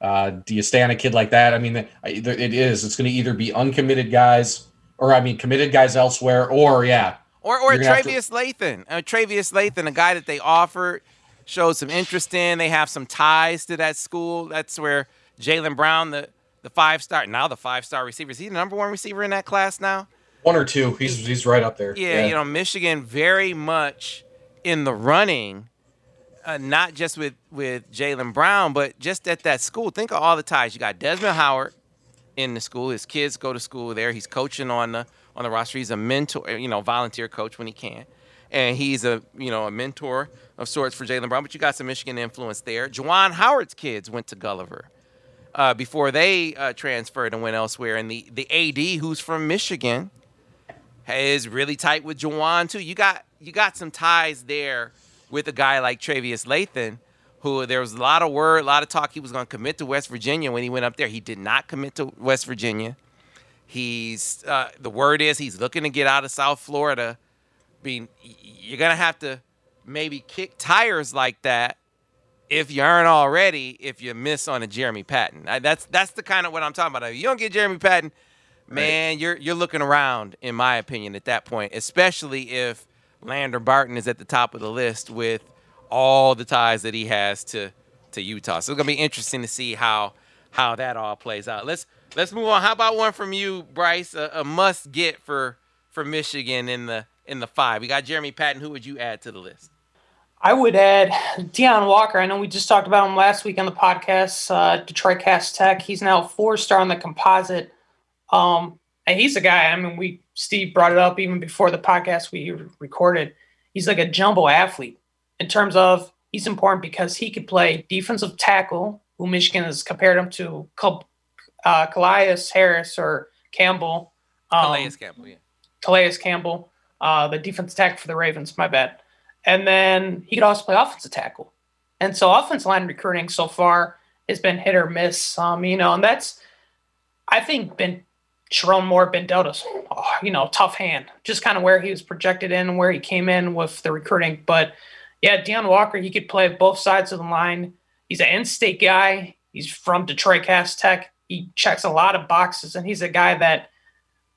Speaker 3: Uh, do you stay on a kid like that? I mean, it is. It's going to either be uncommitted guys, or I mean, committed guys elsewhere, or yeah,
Speaker 1: or or Travius to... Lathan, uh, Travius Lathan, a guy that they offered, showed some interest in. They have some ties to that school. That's where Jalen Brown, the the five star now the five star receiver. Is he the number one receiver in that class now?
Speaker 3: One or two. He's he's right up there.
Speaker 1: Yeah, yeah. you know, Michigan very much in the running. Uh, not just with with Jalen Brown, but just at that school. Think of all the ties. You got Desmond Howard in the school. His kids go to school there. He's coaching on the on the roster. He's a mentor, you know, volunteer coach when he can, and he's a you know a mentor of sorts for Jalen Brown. But you got some Michigan influence there. Juwan Howard's kids went to Gulliver uh, before they uh, transferred and went elsewhere. And the, the AD, who's from Michigan, is really tight with Juwan too. You got you got some ties there with a guy like Travius Lathan, who there was a lot of word, a lot of talk he was going to commit to West Virginia when he went up there. He did not commit to West Virginia. He's uh, the word is he's looking to get out of South Florida. Being you're gonna have to maybe kick tires like that if you aren't already, if you miss on a Jeremy Patton. That's that's the kind of what I'm talking about. If you don't get Jeremy Patton, man, right. you're you're looking around, in my opinion, at that point, especially if Lander Barton is at the top of the list with all the ties that he has to to Utah. So it's gonna be interesting to see how how that all plays out. Let's let's move on. How about one from you, Brice? A, a must get for for Michigan in the in the five. We got Jeremy Patton. Who would you add to the list?
Speaker 2: I would add Deone Walker. I know we just talked about him last week on the podcast. Uh, Detroit Cass Tech. He's now four star on the composite. Um, and he's a guy. I mean, we Steve brought it up even before the podcast we recorded. He's like a jumbo athlete in terms of he's important because he could play defensive tackle, who Michigan has compared him to uh, Calais Harris or Campbell.
Speaker 1: Um, Calais Campbell, yeah.
Speaker 2: Calais Campbell, uh, the defensive tackle for the Ravens. My bad. And then he could also play offensive tackle. And so offensive line recruiting so far has been hit or miss. Um, you know, and that's I think been Sherrone Moore been dealt a oh, you know tough hand, just kind of where he was projected in and where he came in with the recruiting. But yeah, Deone Walker, he could play both sides of the line. He's an in-state guy. He's from Detroit Cass Tech. He checks a lot of boxes, and he's a guy that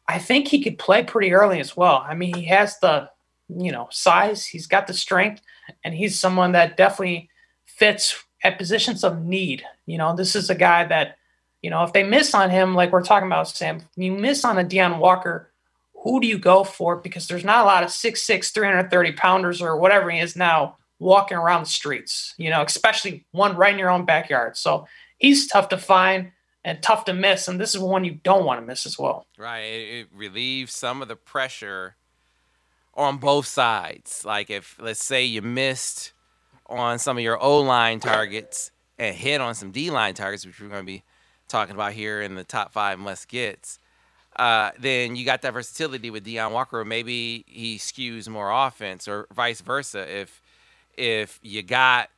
Speaker 2: I think he could play pretty early as well. I mean, he has the you know size, he's got the strength, and he's someone that definitely fits at positions of need. You know, this is a guy that you know if they miss on him, like we're talking about, Sam, you miss on a Deone Walker. Who do you go for? Because there's not a lot of 6'6, 330 pounders or whatever he is now walking around the streets, you know, especially one right in your own backyard. So he's tough to find and tough to miss. And this is one you don't want to miss as well.
Speaker 1: Right. It relieves some of the pressure on both sides. Like if let's say you missed on some of your O line targets and hit on some D line targets, which we're going to be talking about here in the top five must gets. Uh, then you got that versatility with Deone Walker. Maybe he skews more offense, or vice versa. If if you got,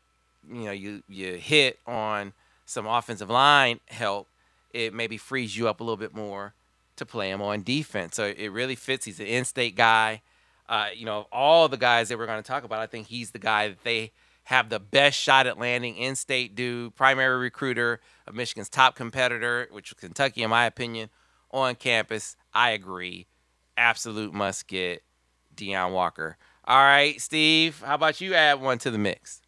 Speaker 1: you know, you you hit on some offensive line help, it maybe frees you up a little bit more to play him on defense. So it really fits. He's an in-state guy uh, you know, all the guys that we're going to talk about, I think he's the guy that they have the best shot at landing in state dude, primary recruiter of Michigan's top competitor, which is Kentucky, in my opinion, on campus. I agree. Absolute must get Deone Walker. All right, Steve, how about you add one to the mix?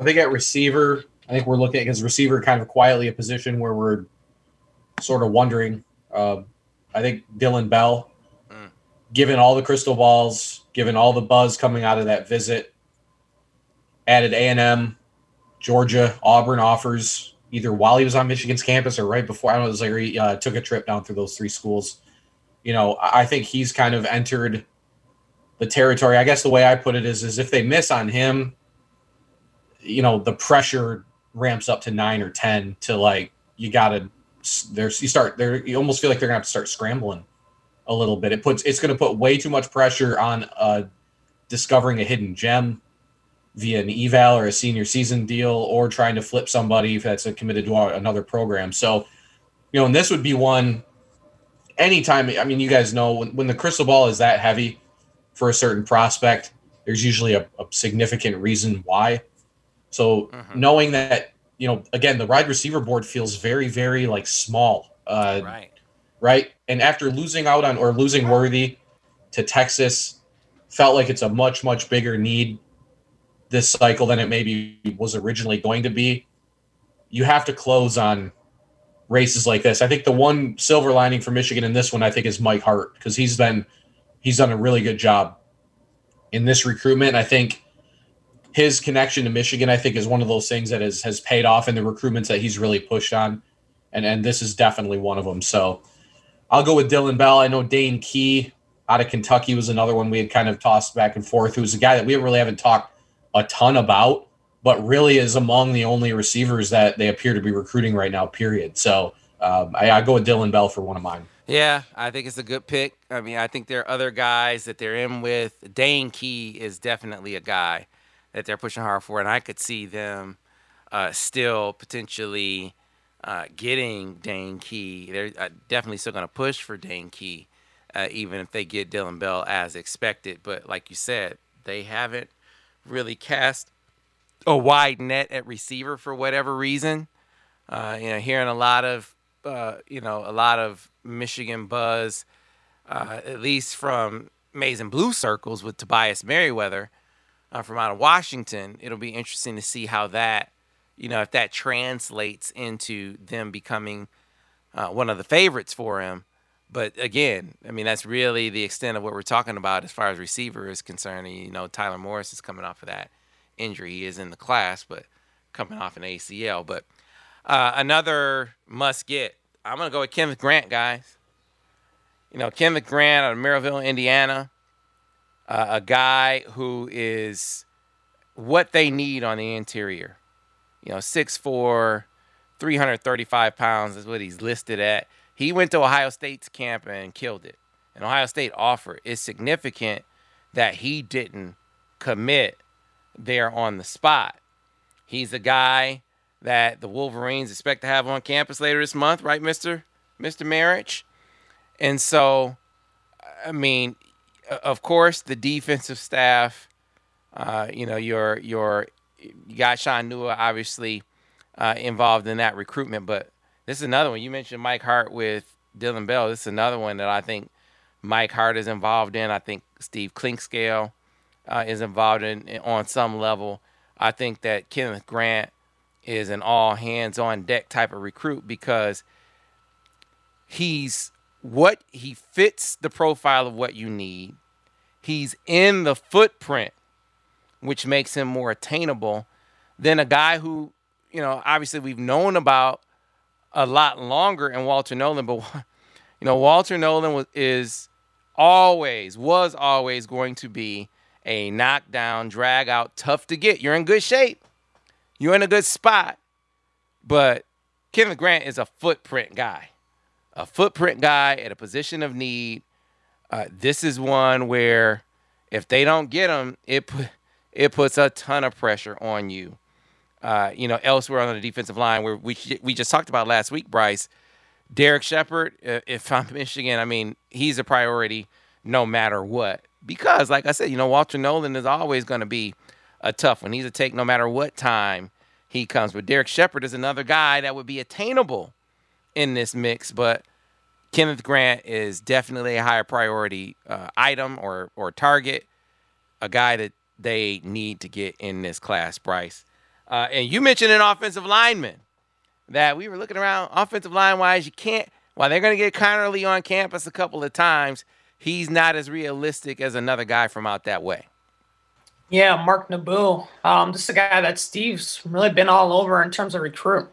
Speaker 3: I think at receiver, I think we're looking at his receiver kind of quietly a position where we're sort of wondering. Uh, I think Dillon Bell given all the crystal balls, given all the buzz coming out of that visit, added A&M, Georgia, Auburn offers either while he was on Michigan's campus or right before. I don't know. It was like he uh, took a trip down through those three schools. You know, I think he's kind of entered the territory. I guess the way I put it is, is if they miss on him, you know, the pressure ramps up to nine or ten to like you got to. There's you start there. You almost feel like they're gonna have to start scrambling a little bit. It puts it's going to put way too much pressure on uh, discovering a hidden gem via an eval or a senior season deal, or trying to flip somebody that's committed to another program. So, you know, and this would be one. Anytime, I mean, you guys know when, when the crystal ball is that heavy for a certain prospect, there's usually a, a significant reason why. So, mm-hmm. knowing that, you know, again, the wide receiver board feels very, very like small. Uh,
Speaker 1: right
Speaker 3: right? And after losing out on or losing Worthy to Texas, felt like it's a much much bigger need this cycle than it maybe was originally going to be. You have to close on races like this. I think the one silver lining for Michigan in this one, I think, is Mike Hart because he's been he's done a really good job in this recruitment. I think his connection to Michigan, I think, is one of those things that has has paid off in the recruitments that he's really pushed on, and and this is definitely one of them. So I'll go with Dillon Bell. I know Dane Key out of Kentucky was another one we had kind of tossed back and forth. Who's a guy that we really haven't talked a ton about, but really is among the only receivers that they appear to be recruiting right now. Period. So um, I, I go with Dillon Bell for one of mine.
Speaker 1: Yeah, I think it's a good pick. I mean, I think there are other guys that they're in with. Dane Key is definitely a guy that they're pushing hard for, and I could see them uh, still potentially uh, getting Dane Key. They're uh, definitely still going to push for Dane Key, uh, even if they get Dillon Bell as expected. But like you said, they haven't really cast a wide net at receiver for whatever reason. Uh, you know, hearing a lot of, uh, you know, a lot of Michigan buzz, uh, at least from amazing blue circles with Tobias Merriweather from out of Washington. It'll be interesting to see how that, you know, if that translates into them becoming uh, one of the favorites for him. But again, I mean, that's really the extent of what we're talking about as far as receiver is concerned. And, you know, Tyler Morris is coming off of that injury. He is in the class, but coming off an ACL. But uh, another must get. I'm going to go with Kenneth Grant, guys. You know, Kenneth Grant out of Merrillville, Indiana, uh, a guy who is what they need on the interior. You know, 6'4, 335 pounds is what he's listed at. He went to Ohio State's camp and killed it. And Ohio State offer is significant that he didn't commit there on the spot. He's a guy that the Wolverines expect to have on campus later this month, right, Mister Mister Marich? And so, I mean, of course, the defensive staff. Uh, you know, your your you got Shaun Nua obviously uh, involved in that recruitment, but this is another one. You mentioned Mike Hart with Dillon Bell. This is another one that I think Mike Hart is involved in. I think Steve Clinkscale uh, is involved in, in on some level. I think that Kenneth Grant is an all hands on deck type of recruit because he's what he fits the profile of what you need. He's in the footprint, which makes him more attainable than a guy who, you know, obviously we've known about a lot longer in Walter Nolen, but you know, Walter Nolen was is always was always going to be a knockdown, drag out, tough to get. You're in good shape. You're in a good spot. But Kevin Grant is a footprint guy. A footprint guy at a position of need. Uh, this is one where if they don't get him, it it puts a ton of pressure on you uh, you know, elsewhere on the defensive line, where we we just talked about last week, Brice, Derek Shepard. Uh, if I'm Michigan, I mean, he's a priority no matter what. Because, like I said, you know, Walter Nolen is always going to be a tough one. He's a take no matter what time he comes. But Derek Shepard is another guy that would be attainable in this mix. But Kenneth Grant is definitely a higher priority uh, item or or target, a guy that they need to get in this class, Brice. Uh, and you mentioned an offensive lineman that we were looking around offensive line wise. You can't, while they're going to get Conerly on campus a couple of times, he's not as realistic as another guy from out that way.
Speaker 2: Yeah, Mark Nabou. Um, this is a guy that Steve's really been all over in terms of recruit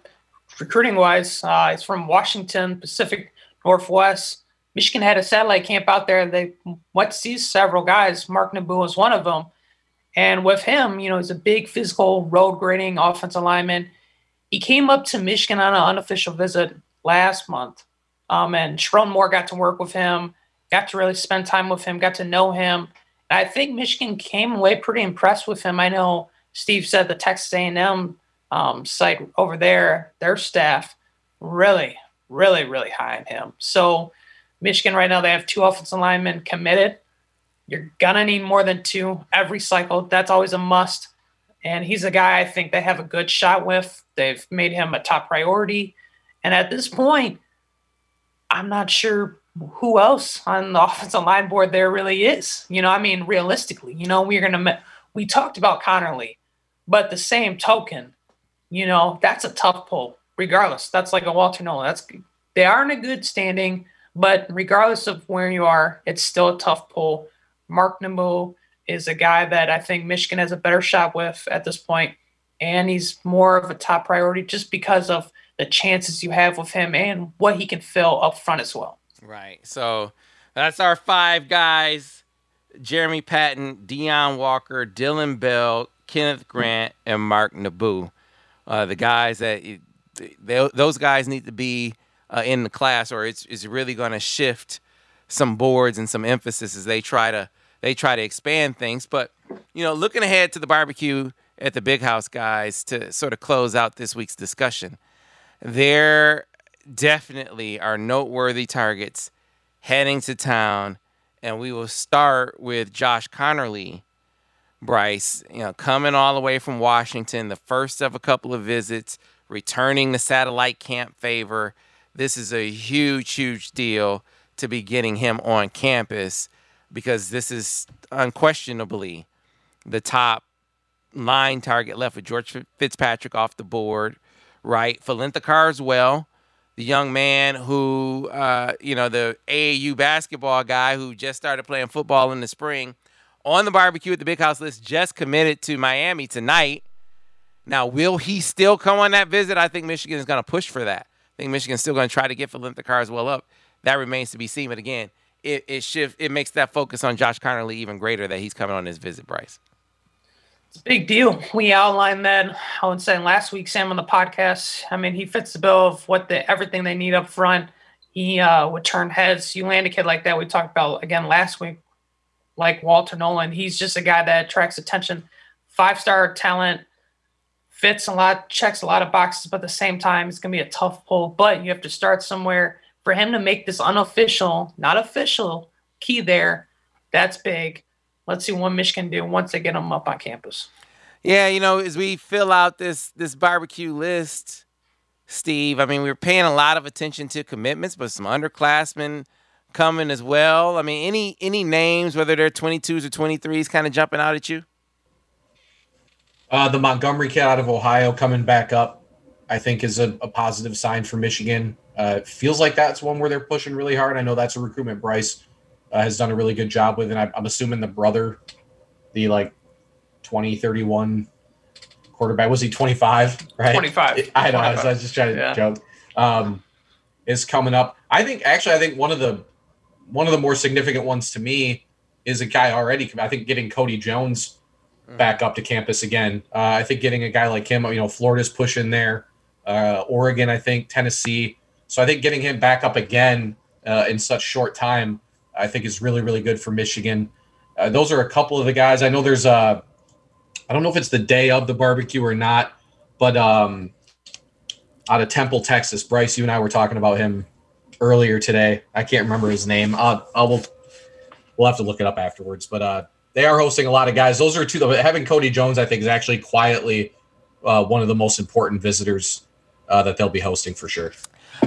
Speaker 2: recruiting wise. Uh, he's from Washington, Pacific Northwest. Michigan had a satellite camp out there. They went to see several guys. Mark Nabou was one of them. And with him, you know, he's a big physical road grading offensive lineman. He came up to Michigan on an unofficial visit last month. Um, and Sherrone Moore got to work with him, got to really spend time with him, got to know him. And I think Michigan came away pretty impressed with him. I know Steve said the Texas A&M um, site over there, their staff, really, really, really high on him. So Michigan right now they have two offensive linemen committed. You're gonna need more than two every cycle. That's always a must. And he's a guy I think they have a good shot with. They've made him a top priority. And at this point, I'm not sure who else on the offensive line board there really is. You know, I mean, realistically, you know, we're gonna we talked about Conerly, but the same token, you know, that's a tough pull. Regardless, that's like a Walter Nolen. That's they are in a good standing, but regardless of where you are, it's still a tough pull. Mark Nabou is a guy that I think Michigan has a better shot with at this point, and he's more of a top priority just because of the chances you have with him and what he can fill up front as well.
Speaker 1: Right. So that's our five guys: Jeremy Patton, Deone Walker, Dillon Bell, Kenneth Grant, and Mark Nabou. Uh, the guys that they, those guys need to be uh, in the class, or it's, it's really going to shift some boards and some emphasis as they try to they try to expand things. But, you know, looking ahead to the barbecue at the big house, guys, to sort of close out this week's discussion, there definitely are noteworthy targets heading to town. And we will start with Josh Conerly, Brice, you know, coming all the way from Washington, the first of a couple of visits, returning the satellite camp favor. This is a huge, huge deal to be getting him on campus. Because this is unquestionably the top line target left with George Fitzpatrick off the board, right? Falentha Carswell, the young man who, uh, you know, the AAU basketball guy who just started playing football in the spring, on the barbecue at the big house list, just committed to Miami tonight. Now, will he still come on that visit? I think Michigan is going to push for that. I think Michigan's still going to try to get Falentha Carswell up. That remains to be seen. But again, it it shift it makes that focus on Josh Conerly even greater that he's coming on his visit, Brice.
Speaker 2: It's a big deal. We outlined that I was saying last week, Sam on the podcast. I mean, he fits the bill of what the everything they need up front. He uh, would turn heads. You land a kid like that. We talked about again last week, like Walter Nolen. He's just a guy that attracts attention. Five star talent, fits a lot, checks a lot of boxes, but at the same time, it's gonna be a tough pull. But you have to start somewhere for him to make this unofficial, not official key there, that's big. Let's see what Michigan do once they get him up on campus.
Speaker 1: Yeah, you know, as we fill out this this barbecue list, Steve, I mean, we are paying a lot of attention to commitments, but some underclassmen coming as well. I mean, any any names, whether they're 22s or 23s, kind of jumping out at you?
Speaker 3: Uh, the Montgomery kid out of Ohio coming back up, I think, is a, a positive sign for Michigan. Uh, feels like that's one where they're pushing really hard. I know that's a recruitment Brice uh, has done a really good job with, and I, I'm assuming the brother, the like 20, 31 quarterback, was he 25? Right?
Speaker 2: 25.
Speaker 3: I know. I was, I was just trying to
Speaker 2: Yeah.
Speaker 3: joke. Um, is coming up. I think actually, I think one of the one of the more significant ones to me is a guy already. I think getting Cody Jones back up to campus again. Uh, I think getting a guy like him, you know, Florida's pushing there, uh, Oregon, I think Tennessee. So I think getting him back up again uh, in such short time, I think is really really good for Michigan. Uh, those are a couple of the guys. I know there's a, I don't know if it's the day of the barbecue or not, but um, out of Temple, Texas, Brice, you and I were talking about him earlier today. I can't remember his name. Uh, I will. We'll have to look it up afterwards. But uh, they are hosting a lot of guys. Those are two. Having Cody Jones, I think, is actually quietly uh, one of the most important visitors uh, that they'll be hosting for sure.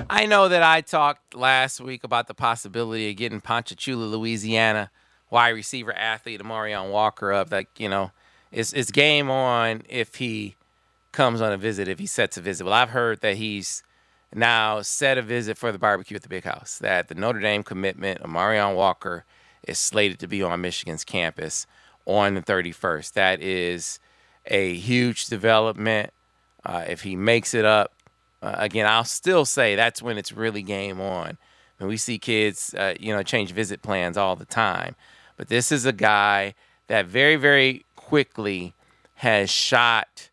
Speaker 1: I know that I talked last week about the possibility of getting Ponchatoula, Louisiana, wide receiver athlete Amarion Walker up. Like you know, it's it's game on if he comes on a visit, if he sets a visit. Well, I've heard that he's now set a visit for the barbecue at the Big House. That the Notre Dame commitment, Amarion Walker, is slated to be on Michigan's campus on the 31st. That is a huge development. Uh, if he makes it up, uh, again, I'll still say that's when it's really game on. And we see kids, uh, you know, change visit plans all the time. But this is a guy that very, very quickly has shot,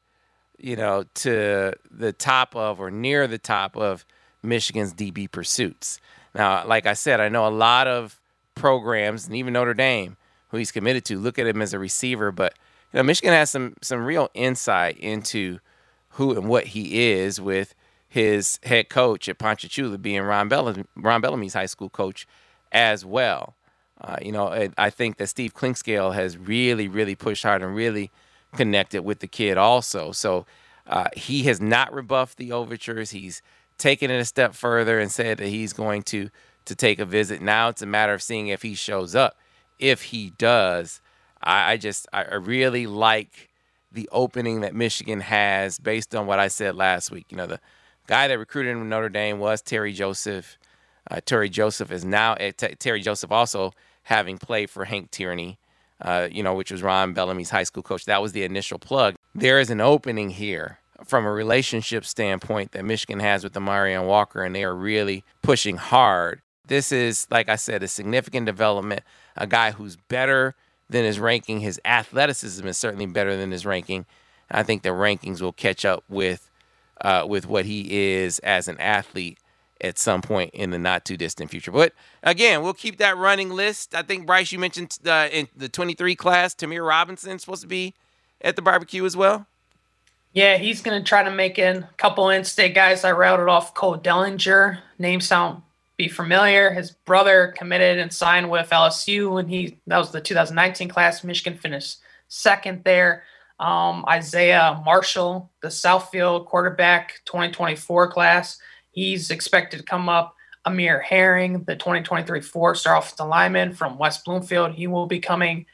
Speaker 1: you know, to the top of or near the top of Michigan's DB pursuits. Now, like I said, I know a lot of programs and even Notre Dame, who he's committed to, look at him as a receiver. But you know, Michigan has some some real insight into who and what he is with his head coach at Ponchatoula being Ron, Bellamy, Ron Bellamy's high school coach as well. Uh, you know, I think that Steve Clinkscale has really, really pushed hard and really connected with the kid also. So uh, he has not rebuffed the overtures. He's taken it a step further and said that he's going to to take a visit. Now it's a matter of seeing if he shows up. If he does, I, I just I really like the opening that Michigan has based on what I said last week. You know, the guy that recruited him to Notre Dame was Terry Joseph. Uh, Terry Joseph is now eh, T- Terry Joseph also having played for Hank Tierney, uh, you know, which was Ron Bellamy's high school coach. That was the initial plug. There is an opening here from a relationship standpoint that Michigan has with the Marion Walker, and they are really pushing hard. This is, like I said, a significant development. A guy who's better than his ranking. His athleticism is certainly better than his ranking. I think the rankings will catch up with uh, with what he is as an athlete at some point in the not too distant future. But again, we'll keep that running list. I think Brice, you mentioned uh, in the 23 class, Tamir Robinson is supposed to be at the barbecue as well.
Speaker 2: Yeah, he's going to try to make in a couple in-state guys. I routed off Cole Dellinger. Name sound be familiar. His brother committed and signed with LSU, and he that was the 2019 class. Michigan finished second there. Um, Isaiah Marshall, the Southfield quarterback 2024 class, he's expected to come up. Amir Herring, the 2023 four-star offensive lineman from West Bloomfield, he will be coming.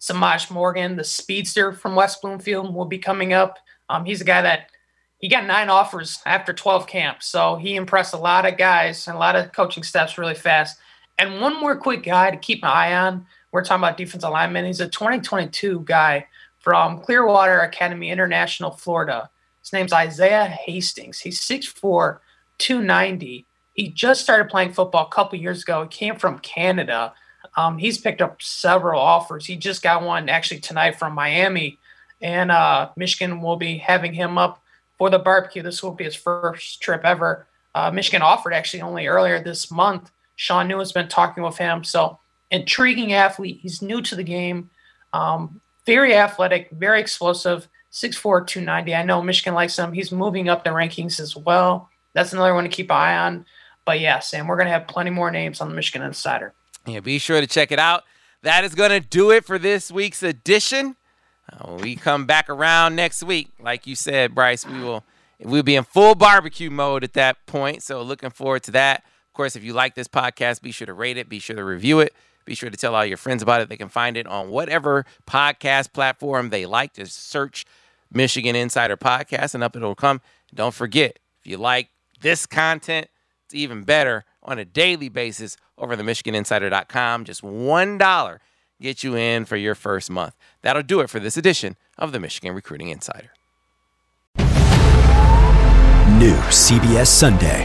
Speaker 2: Semaj Morgan, the speedster from West Bloomfield, will be coming up. Um, he's a guy that he got nine offers after 12 camps, so he impressed a lot of guys and a lot of coaching staffs really fast. And one more quick guy to keep an eye on. We're talking about defensive lineman. He's a 2022 guy from Clearwater Academy International, Florida. His name's Isaiah Hastings. He's 6'4, 290. He just started playing football a couple years ago. He came from Canada. Um, he's picked up several offers. He just got one actually tonight from Miami, and uh, Michigan will be having him up for the barbecue. This will be his first trip ever. Uh, Michigan offered actually only earlier this month. Sean Newman has been talking with him. So intriguing athlete. He's new to the game. Um, very athletic, very explosive. 6'4", 290. I know Michigan likes him. He's moving up the rankings as well. That's another one to keep an eye on. But yeah, Sam, we're going to have plenty more names on the Michigan Insider.
Speaker 1: Yeah, be sure to check it out. That is going to do it for this week's edition. Uh, we come back around next week, like you said, Brice, we will we'll be in full barbecue mode at that point. So looking forward to that. Of course, if you like this podcast, be sure to rate it, be sure to review it, be sure to tell all your friends about it. They can find it on whatever podcast platform they like. Just search Michigan Insider Podcast and up it'll come. Don't forget, if you like this content, it's even better on a daily basis over the MichiganInsider.com. Just $1 get you in for your first month. That'll do it for this edition of the Michigan Recruiting Insider.
Speaker 5: New CBS Sunday.